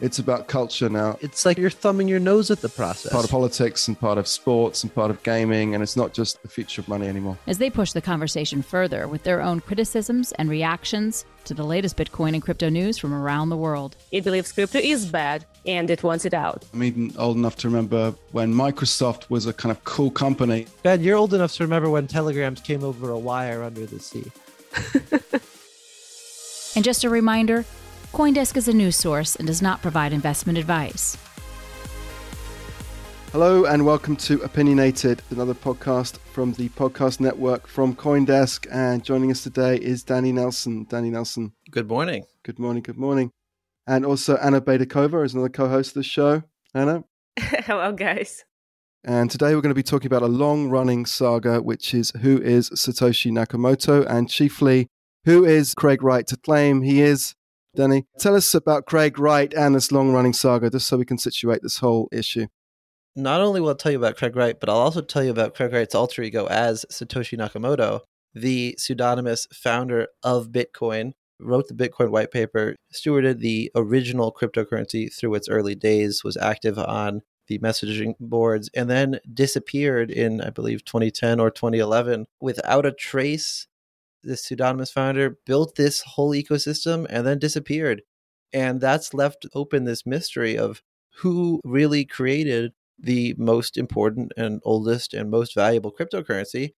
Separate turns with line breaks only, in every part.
It's about culture now.
It's like you're thumbing your nose at the process.
Part of politics and part of sports and part of gaming, and it's not just the future of money anymore.
As they push the conversation further with their own criticisms and reactions to the latest Bitcoin and crypto news from around the world.
It believes crypto is bad and it wants it out.
I'm even old enough to remember when Microsoft was a kind of cool company.
Ben, you're old enough to remember when telegrams came over a wire under the sea.
and just a reminder Coindesk is a news source and does not provide investment advice.
Hello and welcome to Opinionated, another podcast from the podcast network from Coindesk. And joining us today is Danny Nelson. Danny Nelson.
Good morning.
Good morning. Good morning. And also Anna Baydakova is another co-host of the show. Anna.
Hello, guys.
And today we're going to be talking about a long-running saga, which is who is Satoshi Nakamoto, and chiefly who is Craig Wright to claim he is Danny, tell us about Craig Wright and this long running saga, just so we can situate this whole issue.
Not only will I tell you about Craig Wright, but I'll also tell you about Craig Wright's alter ego as Satoshi Nakamoto, the pseudonymous founder of Bitcoin, wrote the Bitcoin white paper, stewarded the original cryptocurrency through its early days, was active on the messaging boards, and then disappeared in, I believe, 2010 or 2011 without a trace this pseudonymous founder built this whole ecosystem and then disappeared. And that's left open this mystery of who really created the most important and oldest and most valuable cryptocurrency.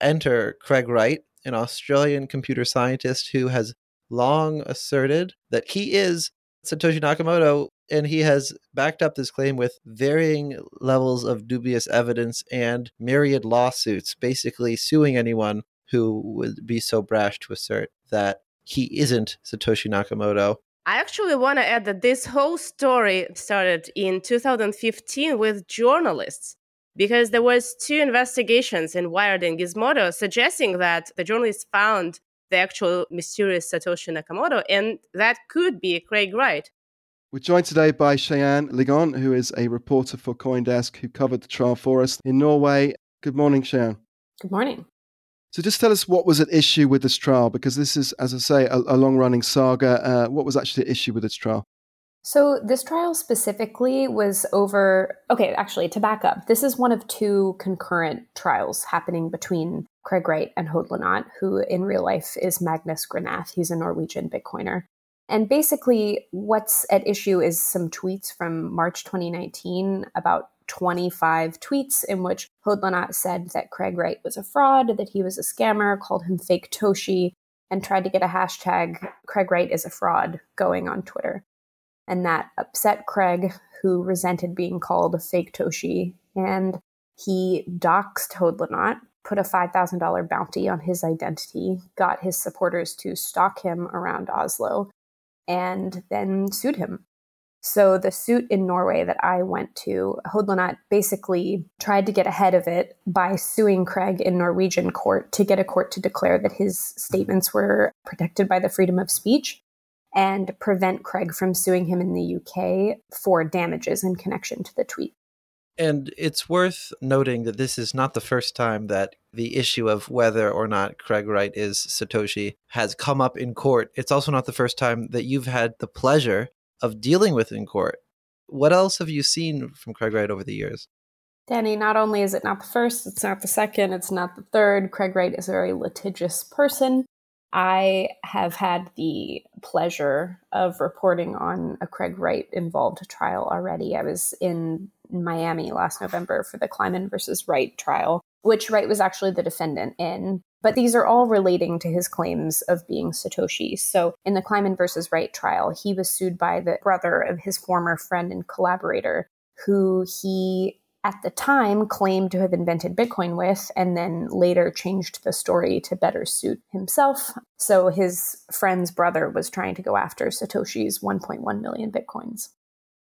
Enter Craig Wright, an Australian computer scientist who has long asserted that he is Satoshi Nakamoto, and he has backed up this claim with varying levels of dubious evidence and myriad lawsuits, basically suing anyone who would be so brash to assert that he isn't Satoshi Nakamoto.
I actually want to add that this whole story started in 2015 with journalists because there was two investigations in Wired and Gizmodo suggesting that the journalists found the actual mysterious Satoshi Nakamoto, and that could be Craig Wright.
We're joined today by Cheyenne Ligon, who is a reporter for CoinDesk who covered the trial for us in Norway. Good morning, Cheyenne.
Good morning.
So just tell us what was at issue with this trial, because this is, as I say, a, a long-running saga. Uh, what was actually the issue with this trial?
So this trial specifically was over. Okay, actually, to back up, this is one of two concurrent trials happening between Craig Wright and Hodlonaut, who in real life is Magnus Granath. He's a Norwegian Bitcoiner. And basically, what's at issue is some tweets from March 2019 about 25 tweets in which Hodlonaut said that Craig Wright was a fraud, that he was a scammer, called him fake Toshi, and tried to get a hashtag Craig Wright is a fraud going on Twitter. And that upset Craig, who resented being called a fake Toshi, and he doxed Hodlonaut, put a $5,000 bounty on his identity, got his supporters to stalk him around Oslo, and then sued him. So the suit in Norway that I went to, Hodlonaut basically tried to get ahead of it by suing Craig in Norwegian court to get a court to declare that his statements were protected by the freedom of speech and prevent Craig from suing him in the UK for damages in connection to the tweet.
And it's worth noting that this is not the first time that the issue of whether or not Craig Wright is Satoshi has come up in court. It's also not the first time that you've had the pleasure of dealing with in court. What else have you seen from Craig Wright over the years?
Danny, not only is it not the first, it's not the second, it's not the third. Craig Wright is a very litigious person. I have had the pleasure of reporting on a Craig Wright involved trial already. I was in Miami last November for the Kleiman versus Wright trial, which Wright was actually the defendant in. But these are all relating to his claims of being Satoshi. So in the Kleiman versus Wright trial, he was sued by the brother of his former friend and collaborator, who he at the time claimed to have invented Bitcoin with, and then later changed the story to better suit himself. So his friend's brother was trying to go after Satoshi's 1.1 million Bitcoins.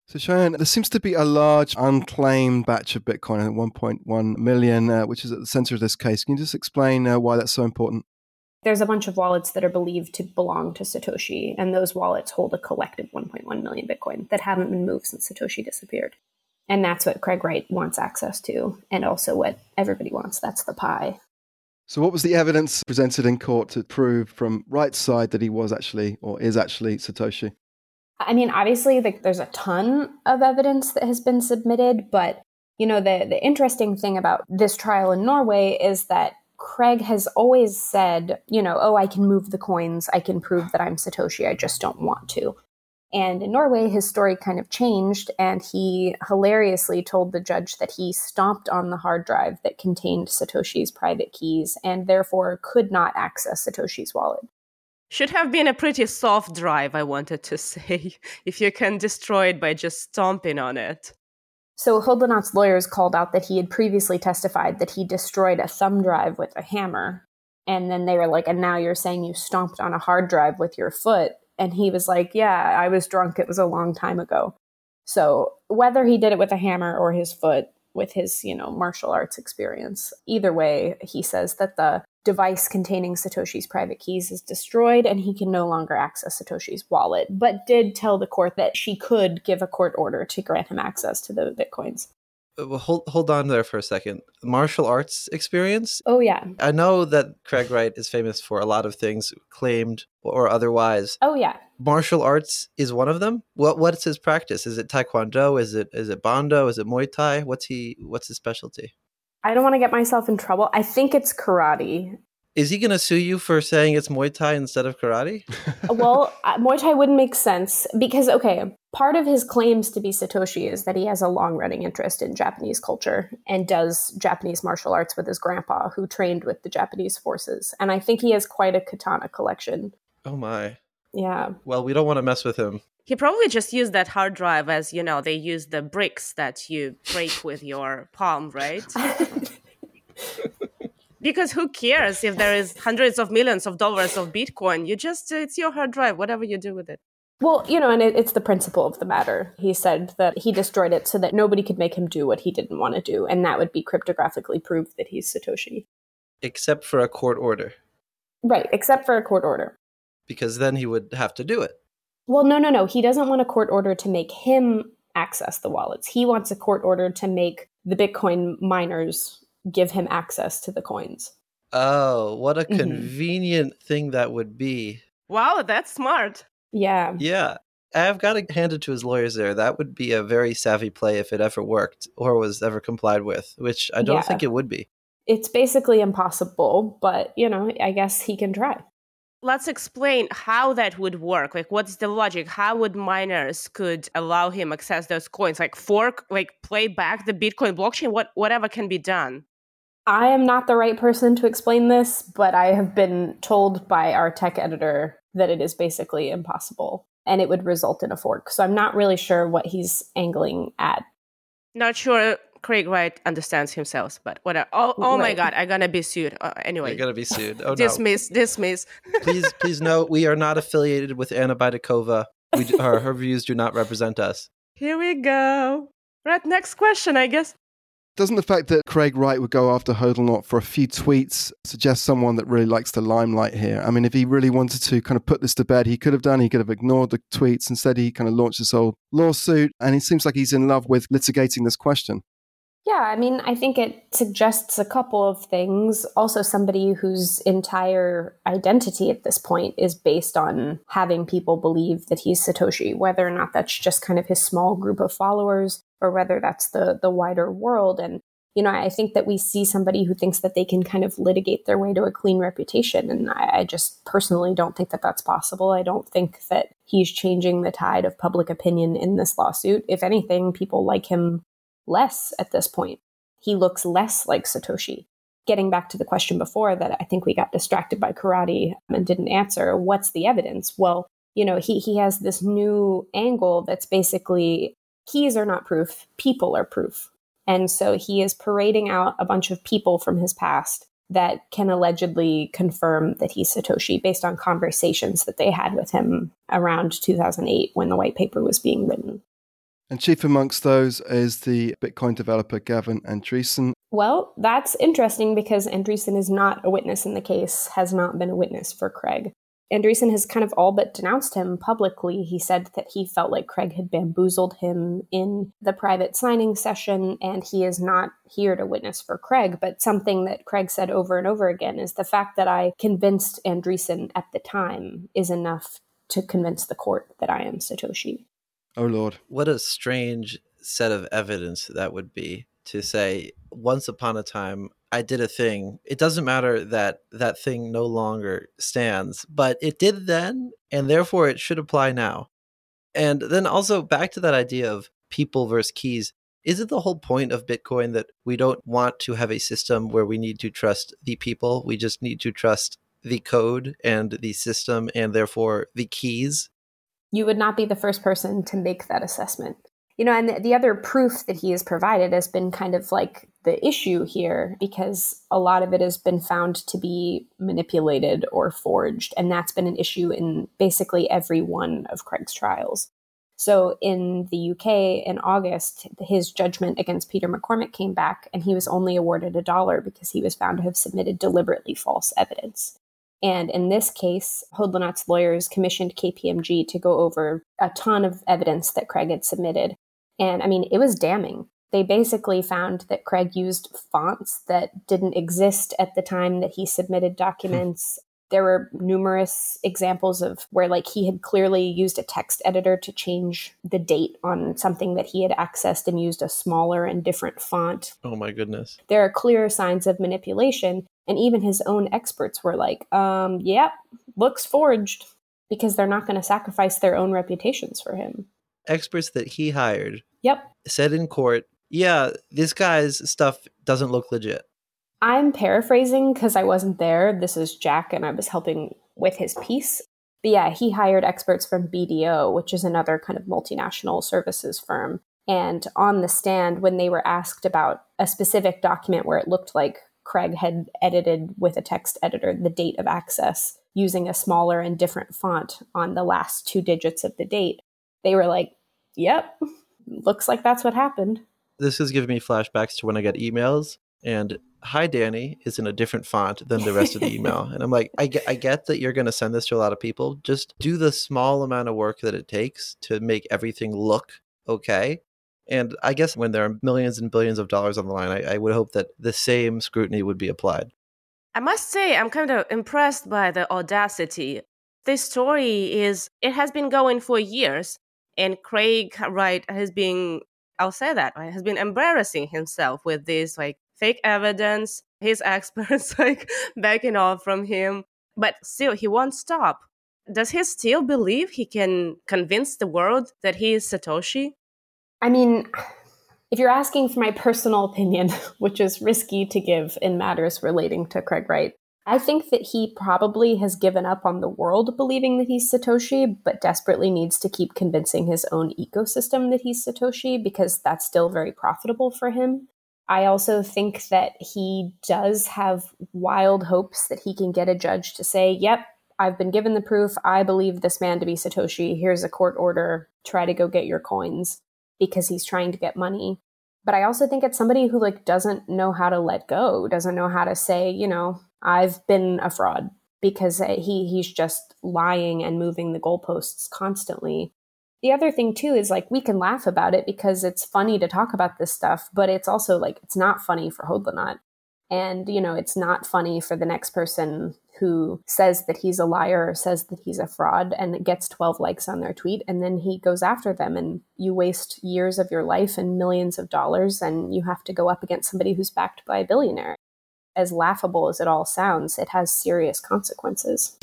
So, Cheyenne, there seems to be a large unclaimed batch of Bitcoin at 1.1 million, uh, which is at the center of this case. Can you just explain uh, why that's so important?
There's a bunch of wallets that are believed to belong to Satoshi, and those wallets hold a collective 1.1 million Bitcoin that haven't been moved since Satoshi disappeared. And that's what Craig Wright wants access to, and also what everybody wants. That's the pie.
So, what was the evidence presented in court to prove from Wright's side that he was actually or is actually Satoshi?
I mean, obviously, the, there's a ton of evidence that has been submitted, but you know, the the interesting thing about this trial in Norway is that Craig has always said, you know, oh, I can move the coins, I can prove that I'm Satoshi, I just don't want to. And in Norway, his story kind of changed, and he hilariously told the judge that he stomped on the hard drive that contained Satoshi's private keys and therefore could not access Satoshi's wallet.
Should have been a pretty soft drive, I wanted to say, if you can destroy it by just stomping on it.
So Hodlonaut's lawyers called out that he had previously testified that he destroyed a thumb drive with a hammer. And then they were like, and now you're saying you stomped on a hard drive with your foot. And he was like, yeah, I was drunk. It was a long time ago. So whether he did it with a hammer or his foot, with his, you know, martial arts experience, either way, he says that the device containing Satoshi's private keys is destroyed and he can no longer access Satoshi's wallet, but did tell the court that she could give a court order to grant him access to the bitcoins.
Uh, well, hold hold on there for a second. Martial arts experience.
Oh yeah.
I know that Craig Wright is famous for a lot of things, claimed or otherwise.
Oh yeah.
Martial arts is one of them. What what's his practice? Is it Taekwondo? Is it is it Bondo? Is it Muay Thai? What's he what's his specialty?
I don't want to get myself in trouble. I think it's karate.
Is he going to sue you for saying it's Muay Thai instead of karate?
well, uh, Muay Thai wouldn't make sense because, okay, part of his claims to be Satoshi is that he has a long running interest in Japanese culture and does Japanese martial arts with his grandpa, who trained with the Japanese forces. And I think he has quite a katana collection.
Oh, my.
Yeah.
Well, we don't want to mess with him.
He probably just used that hard drive as, you know, they use the bricks that you break with your palm, right? because who cares if there is hundreds of millions of dollars of Bitcoin? You just, it's your hard drive, whatever you do with it.
Well, you know, and it, it's the principle of the matter. He said that he destroyed it so that nobody could make him do what he didn't want to do, and that would be cryptographically proof that he's Satoshi.
Except for a court order.
Right, except for a court order.
Because then he would have to do it.
Well, no, no, no. He doesn't want a court order to make him access the wallets. He wants a court order to make the Bitcoin miners give him access to the coins.
Oh, what a mm-hmm. convenient thing that would be.
Wow, that's smart.
Yeah.
Yeah. I've got to hand it to his lawyers there. That would be a very savvy play if it ever worked or was ever complied with, which I don't yeah. think it would be.
It's basically impossible, but, you know, I guess he can try
let's explain how that would work. Like what's the logic? How would miners could allow him access those coins? Like fork like play back the bitcoin blockchain? What whatever can be done?
I am not the right person to explain this but i have been told by our tech editor that it is basically impossible and it would result in a fork. So i'm not really sure what he's angling at.
Not sure Craig Wright understands himself, but whatever. Oh, oh right. my God, I'm gonna be sued. Uh, anyway,
you're gonna be sued. Oh no,
dismiss, dismiss.
please, please note we are not affiliated with Anna Baydakova. We, her, her views do not represent us.
Here we go. Right, next question, I guess.
Doesn't the fact that Craig Wright would go after Hodlonaut for a few tweets suggest someone that really likes the limelight here? I mean, if he really wanted to kind of put this to bed, he could have done. He could have ignored the tweets. Instead, he kind of launched this whole lawsuit, and it seems like he's in love with litigating this question.
Yeah, I mean, I think it suggests a couple of things. Also, somebody whose entire identity at this point is based on having people believe that he's Satoshi, whether or not that's just kind of his small group of followers or whether that's the the wider world. And you know, I think that we see somebody who thinks that they can kind of litigate their way to a clean reputation, and I, I just personally don't think that that's possible. I don't think that he's changing the tide of public opinion in this lawsuit. If anything, people like him less at this point. He looks less like Satoshi. Getting back to the question before that I think we got distracted by karate um, and didn't answer, what's the evidence? Well, you know, he, he has this new angle that's basically keys are not proof, people are proof. And so he is parading out a bunch of people from his past that can allegedly confirm that he's Satoshi based on conversations that they had with him around 2008 when the white paper was being written.
And chief amongst those is the Bitcoin developer Gavin Andresen.
Well, that's interesting because Andresen is not a witness in the case, has not been a witness for Craig. Andresen has kind of all but denounced him publicly. He said that he felt like Craig had bamboozled him in the private signing session, and he is not here to witness for Craig. But something that Craig said over and over again is the fact that I convinced Andresen at the time is enough to convince the court that I am Satoshi.
Oh, Lord.
What a strange set of evidence that would be to say, once upon a time, I did a thing. It doesn't matter that that thing no longer stands, but it did then, and therefore it should apply now. And then also back to that idea of people versus keys. Is it the whole point of Bitcoin that we don't want to have a system where we need to trust the people? We just need to trust the code and the system and therefore the keys?
You would not be the first person to make that assessment. You know and the, the, other proof that he has provided has been kind of like the issue here because a lot of it has been found to be manipulated or forged and that's been an issue in basically every one of craig's trials. So in the uk in august his judgment against peter McCormack came back and he was only awarded a dollar because he was found to have submitted deliberately false evidence and in this case, Hodlonaut's lawyers commissioned KPMG to go over a ton of evidence that Craig had submitted. And I mean, it was damning. They basically found that Craig used fonts that didn't exist at the time that he submitted hmm. documents. there were numerous examples of where like he had clearly used a text editor to change the date on something that he had accessed and used a smaller and different font.
Oh my goodness.
There are clear signs of manipulation and even his own experts were like, um, yep, yeah, looks forged because they're not going to sacrifice their own reputations for him.
Experts that he hired
yep.
said in court yeah this guy's stuff doesn't look legit.
I'm paraphrasing because i wasn't there. This is jack and i was helping with his piece. But yeah he hired experts from bdo which is another kind of multinational services firm. And on the stand when they were asked about a specific document where it looked like craig had edited with a text editor the date of access using a smaller and different font on the last two digits of the date. They were like, yep, looks like that's what happened.
This is giving me flashbacks to when I get emails and hi danny is in a different font than the rest of the email. And i'm like I get, I get that you're going to send this to a lot of people. Just do the small amount of work that it takes to make everything look okay and i guess when there are millions and billions of dollars on the line I, I would hope that the same scrutiny would be applied
i must say i'm kind of impressed by the audacity this story is it has been going for years and Craig Wright has been, I'll say that, right, has been embarrassing himself with this like fake evidence, his experts like backing off from him. But still, he won't stop. Does he still believe he can convince the world that he is Satoshi?
I mean, if you're asking for my personal opinion, which is risky to give in matters relating to Craig Wright, I think that he probably has given up on the world believing that he's Satoshi, but desperately needs to keep convincing his own ecosystem that he's Satoshi because that's still very profitable for him. I also think that he does have wild hopes that he can get a judge to say, yep, I've been given the proof. I believe this man to be Satoshi. Here's a court order. Try to go get your coins because he's trying to get money. But I also think it's somebody who like doesn't know how to let go, doesn't know how to say, you know, I've been a fraud because eh, he he's just lying and moving the goalposts constantly. The other thing too is like we can laugh about it because it's funny to talk about this stuff, but it's also like it's not funny for Hodlonaut. And you know, it's not funny for the next person who says that he's a liar or says that he's a fraud and gets 12 likes on their tweet and then he goes after them and you waste years of your life and millions of dollars and you have to go up against somebody who's backed by a billionaire as laughable as it all sounds, it has serious consequences.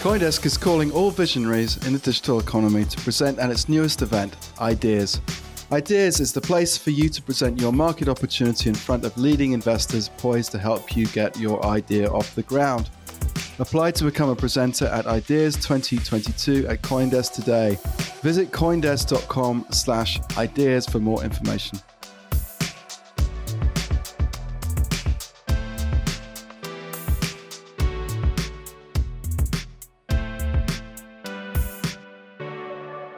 Coindesk is calling all visionaries in the digital economy to present at its newest event, Ideas. Ideas is the place for you to present your market opportunity in front of leading investors poised to help you get your idea off the ground. Apply to become a presenter at Ideas 2022 at Coindesk today. Visit coindesk.com slash ideas for more information.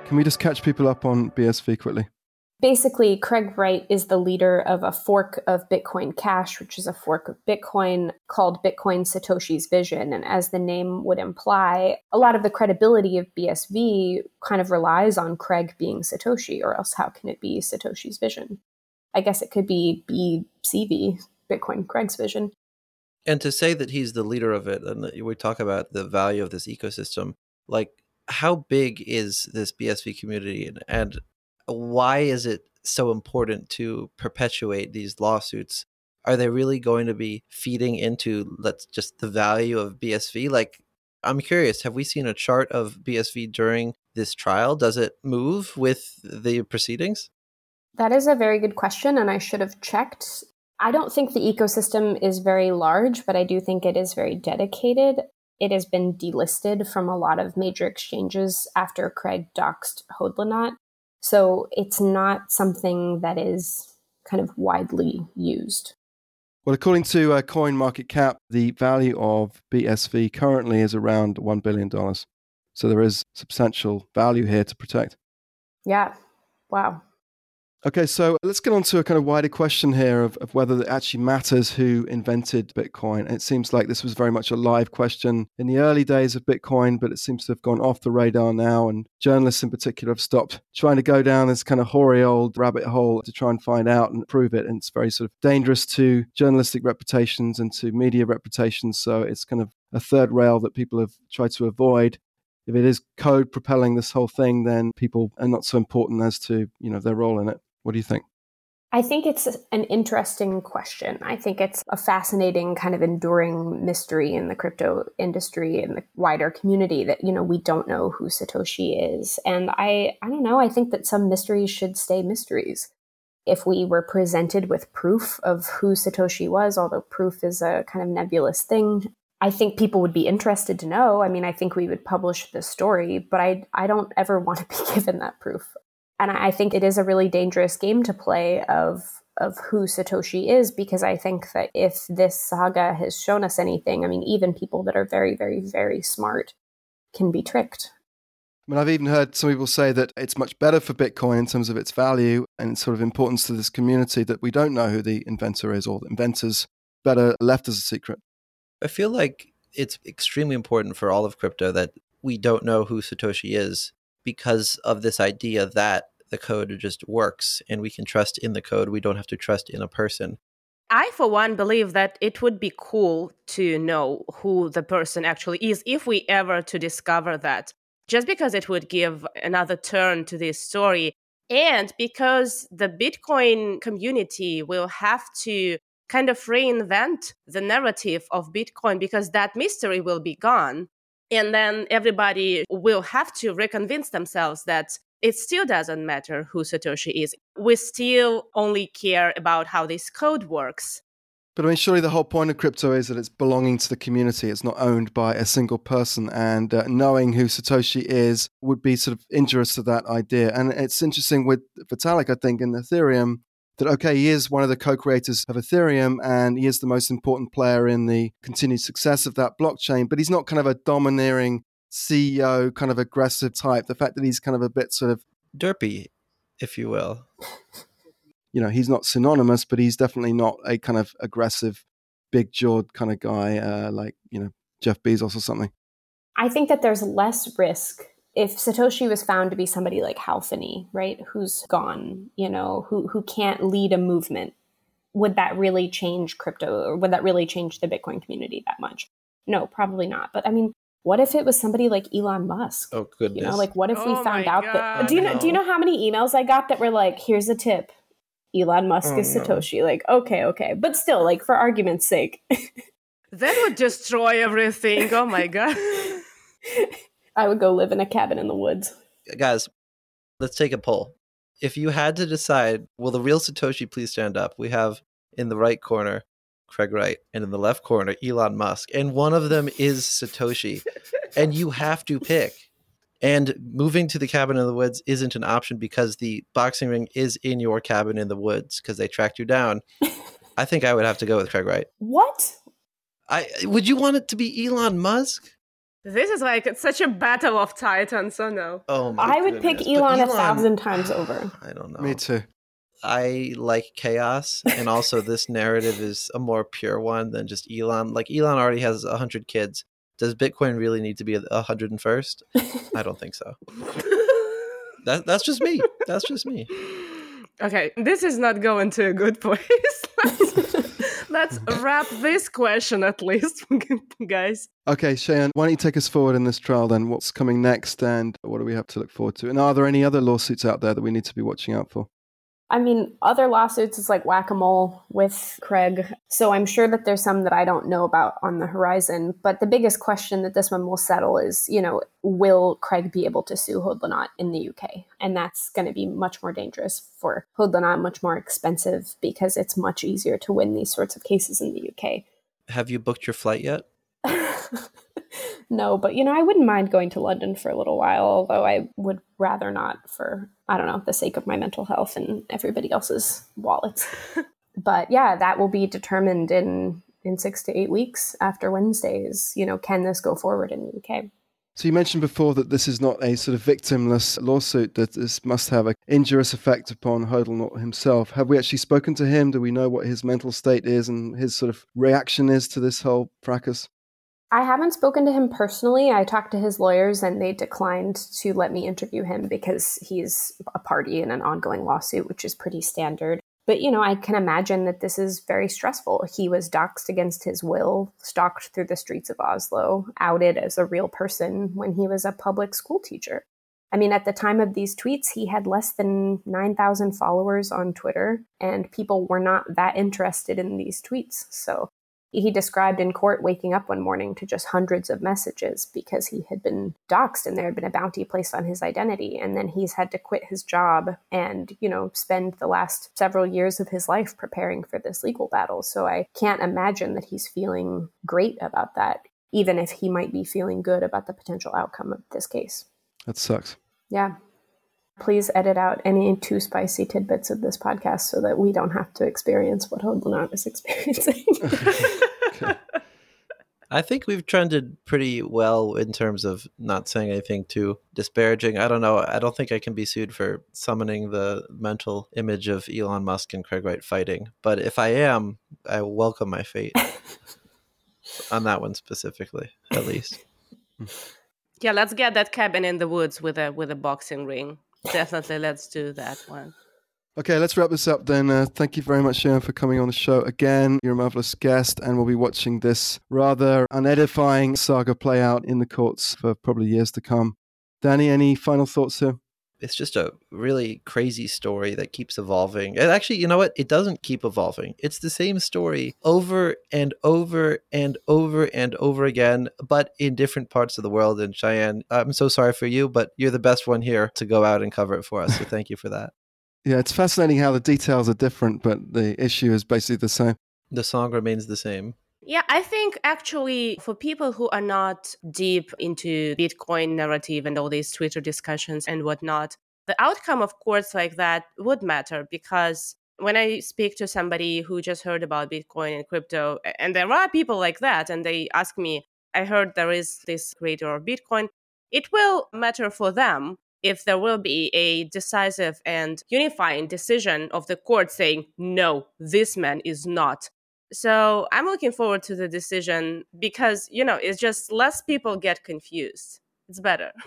Can we just catch people up on BSV quickly?
Basically, Craig Wright is the leader of a fork of Bitcoin Cash, which is a fork of Bitcoin called Bitcoin Satoshi's Vision. And as the name would imply, a lot of the credibility of BSV kind of relies on Craig being Satoshi, or else how can it be Satoshi's vision? I guess it could be BCV, Bitcoin Craig's vision.
And to say that he's the leader of it, and we talk about the value of this ecosystem, like how big is this BSV community and, and why is it so important to perpetuate these lawsuits? Are they really going to be feeding into let's just the value of BSV? Like, I'm curious, have we seen a chart of BSV during this trial? Does it move with the proceedings?
That is a very good question, and I should have checked. I don't think the ecosystem is very large, but I do think it is very dedicated. It has been delisted from a lot of major exchanges after Craig doxed Hodlonaut. So it's not something that is kind of widely used.
Well, according to uh, Coin Market Cap, the value of BSV currently is around $1 billion. So there is substantial value here to protect.
Yeah. Wow.
Okay, so let's get on to a kind of wider question here of, of whether it actually matters who invented Bitcoin. It seems like this was very much a live question in the early days of Bitcoin, but it seems to have gone off the radar now. And journalists in particular have stopped trying to go down this kind of hoary old rabbit hole to try and find out and prove it. And it's very sort of dangerous to journalistic reputations and to media reputations. So it's kind of a third rail that people have tried to avoid if it is code propelling this whole thing, then people are not so important as to you know their role in it. What do you think?
I think it's an interesting question. I think it's a fascinating kind of enduring mystery in the crypto industry and the wider community that you know we don't know who Satoshi is. And I I don't know, I think that some mysteries should stay mysteries. If we were presented with proof of who Satoshi was, although proof is a kind of nebulous thing, I think people would be interested to know. I mean, I think we would publish the story, but I I don't ever want to be given that proof. And I think it is a really dangerous game to play of of who Satoshi is because I think that if this saga has shown us anything, I mean, even people that are very, very, very smart can be tricked.
I mean, I've even heard some people say that it's much better for Bitcoin in terms of its value and its sort of importance to this community that we don't know who the inventor is or the inventors better left as a secret.
I feel like it's extremely important for all of crypto that we don't know who Satoshi is because of this idea that the code just works and we can trust in the code. We don't have to trust in a person.
I, for one, believe that it would be cool to know who the person actually is if we ever to discover that, just because it would give another turn to this story. And because the Bitcoin community will have to kind of reinvent the narrative of Bitcoin because that mystery will be gone. And then everybody will have to reconvince themselves that it still doesn't matter who Satoshi is. We still only care about how this code works.
But I mean, surely the whole point of crypto is that it's belonging to the community. It's not owned by a single person. And uh, knowing who Satoshi is would be sort of injurious to that idea. And it's interesting with Vitalik, I think, in Ethereum, that, okay, he is one of the co creators of Ethereum and he is the most important player in the continued success of that blockchain, but he's not kind of a domineering CEO kind of aggressive type. The fact that he's kind of a bit sort of
derpy, if you will.
You know, he's not synonymous, but he's definitely not a kind of aggressive, big jawed kind of guy uh, like, you know, Jeff Bezos or something.
I think that there's less risk if Satoshi was found to be somebody like Hal Finney, right, who's gone, you know, who who can't lead a movement, would that really change crypto or would that really change the Bitcoin community that much? No, probably not. But I mean, what if it was somebody like Elon Musk?
Oh goodness!
You know, like what if
oh
we found out God, that? Do you know?
no.
Do you know how many emails I got that were like, "Here's a tip, Elon Musk
Oh,
is
no.
Satoshi." Like, okay, okay, but still, like for argument's sake,
That would destroy everything. Oh my God.
I would go live in a cabin in the woods.
Guys, let's take a poll. If you had to decide, will the real Satoshi please stand up? We have in the right corner Craig Wright, and in the left corner Elon Musk, and one of them is Satoshi, and you have to pick. And moving to the cabin in the woods isn't an option because the boxing ring is in your cabin in the woods because they tracked you down. I think I would have to go with Craig Wright.
What?
I would you want it to be Elon Musk?
This is like it's such a battle of titans. Oh no.
Oh, my
I would
goodness.
pick
But
Elon, a thousand times over.
I don't know.
Me too.
I like chaos, and also this narrative is a more pure one than just Elon. Like Elon already has hundred kids. Does Bitcoin really need to be a hundred and first? I don't think so. that, that's just me. That's just me.
Okay, this is not going to a good place. let's, let's wrap this question at least, guys.
Okay, Cheyenne, why don't you take us forward in this trial then? What's coming next and what do we have to look forward to? And are there any other lawsuits out there that we need to be watching out for?
I mean, other lawsuits is like whack a mole with Craig. So I'm sure that there's some that I don't know about on the horizon. But the biggest question that this one will settle is, you know, will Craig be able to sue Hodlonaut in the UK? And that's going to be much more dangerous for Hodlonaut, much more expensive because it's much easier to win these sorts of cases in the UK.
Have you booked your flight yet?
no, but you know, I wouldn't mind going to London for a little while, although I would rather not for, I don't know, the sake of my mental health and everybody else's wallets. but yeah, that will be determined in in 6 to 8 weeks after Wednesdays, you know, can this go forward in the UK?
So you mentioned before that this is not a sort of victimless lawsuit, that this must have an injurious effect upon Hodlonaut himself. Have we actually spoken to him? Do we know what his mental state is and his sort of reaction is to this whole fracas?
I haven't spoken to him personally. I talked to his lawyers and they declined to let me interview him because he's a party in an ongoing lawsuit, which is pretty standard. But, you know, I can imagine that this is very stressful. He was doxxed against his will, stalked through the streets of Oslo, outed as a real person when he was a public school teacher. I mean, at the time of these tweets, he had less than 9,000 followers on Twitter, and people were not that interested in these tweets. So he described in court waking up one morning to just hundreds of messages because he had been doxxed and there had been a bounty placed on his identity. And then he's had to quit his job and, you know, spend the last several years of his life preparing for this legal battle. So I can't imagine that he's feeling great about that, even if he might be feeling good about the potential outcome of this case.
That sucks.
Yeah. Please edit out any too spicy tidbits of this podcast so that we don't have to experience what Hodlonaut is experiencing.
I think we've trended pretty well in terms of not saying anything too disparaging. I don't know. I don't think I can be sued for summoning the mental image of Elon Musk and Craig Wright fighting. But if I am, I welcome my fate on that one specifically, at least.
Yeah, let's get that cabin in the woods with a with a boxing ring. Definitely, let's do that one.
Okay, let's wrap this up then. Uh, thank you very much, Sharon, for coming on the show again. You're a marvelous guest, and we'll be watching this rather unedifying saga play out in the courts for probably years to come. Danny, any final thoughts here?
It's just a really crazy story that keeps evolving. And actually, you know what? It doesn't keep evolving. It's the same story over and over and over and over again, but in different parts of the world. And Cheyenne, I'm so sorry for you, but you're the best one here to go out and cover it for us. So thank you for that.
Yeah, it's fascinating how the details are different, but the issue is basically the same.
The song remains the same.
Yeah, I think actually for people who are not deep into Bitcoin narrative and all these Twitter discussions and whatnot, the outcome of courts like that would matter because when I speak to somebody who just heard about Bitcoin and crypto, and there are people like that, and they ask me, I heard there is this creator of Bitcoin, it will matter for them if there will be a decisive and unifying decision of the court saying, no, this man is not. So I'm looking forward to the decision because, you know, it's just less people get confused. It's better.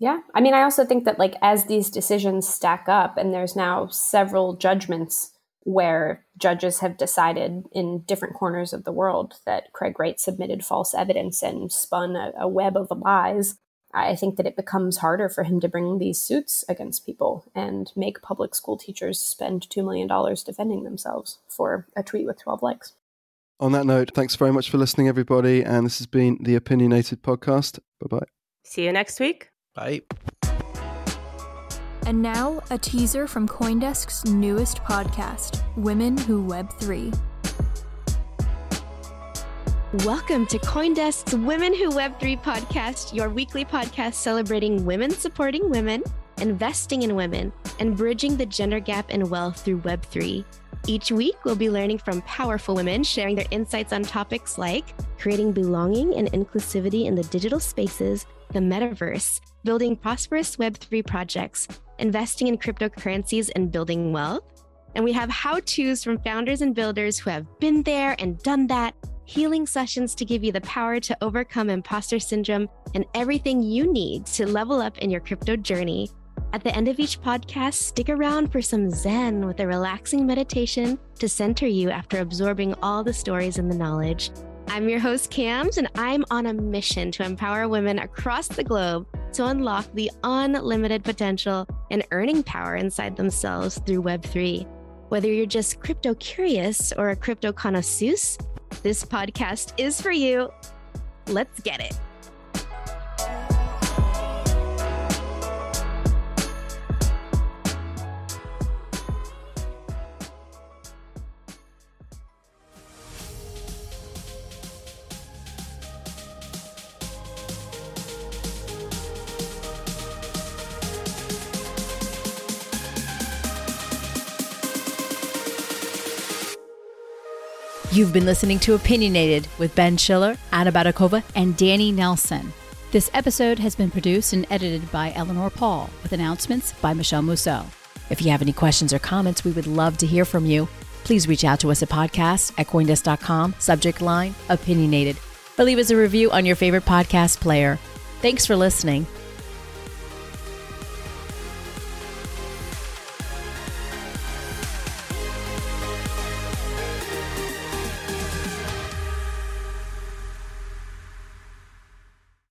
Yeah. I mean, I also think that, like, as these decisions stack up, and there's now several judgments where judges have decided in different corners of the world that Craig Wright submitted false evidence and spun a, a web of lies I think that it becomes harder for him to bring these suits against people and make public school teachers spend $2 million defending themselves for a tweet with 12 likes.
On that note, thanks very much for listening, everybody. And this has been the Opinionated Podcast. Bye bye.
See you next week.
Bye.
And now, a teaser from Coindesk's newest podcast, Women Who Web3.
Welcome to Coindesk's Women Who Web3 podcast, your weekly podcast celebrating women supporting women, investing in women, and bridging the gender gap in wealth through Web3. Each week, we'll be learning from powerful women sharing their insights on topics like creating belonging and inclusivity in the digital spaces, the metaverse, building prosperous Web3 projects, investing in cryptocurrencies and building wealth And we have how to's from founders and builders who have been there and done that, healing sessions to give you the power to overcome imposter syndrome and everything you need to level up in your crypto journey. At the end of each podcast, stick around for some Zen with a relaxing meditation to center you after absorbing all the stories and the knowledge. I'm your host, Cams, and I'm on a mission to empower women across the globe to unlock the unlimited potential and earning power inside themselves through Web3. Whether you're just crypto curious or a crypto connoisseur, this podcast is for you. Let's get it.
You've been listening to Opinionated with Ben Schiller, Anna Baydakova, and Danny Nelson. This episode has been produced and edited by Eleanor Pahl, with announcements by Michele Musso. If you have any questions or comments, we would love to hear from you. Please reach out to us at podcast at coindesk.com, subject line opinionated, or leave us a review on your favorite podcast player. Thanks for listening.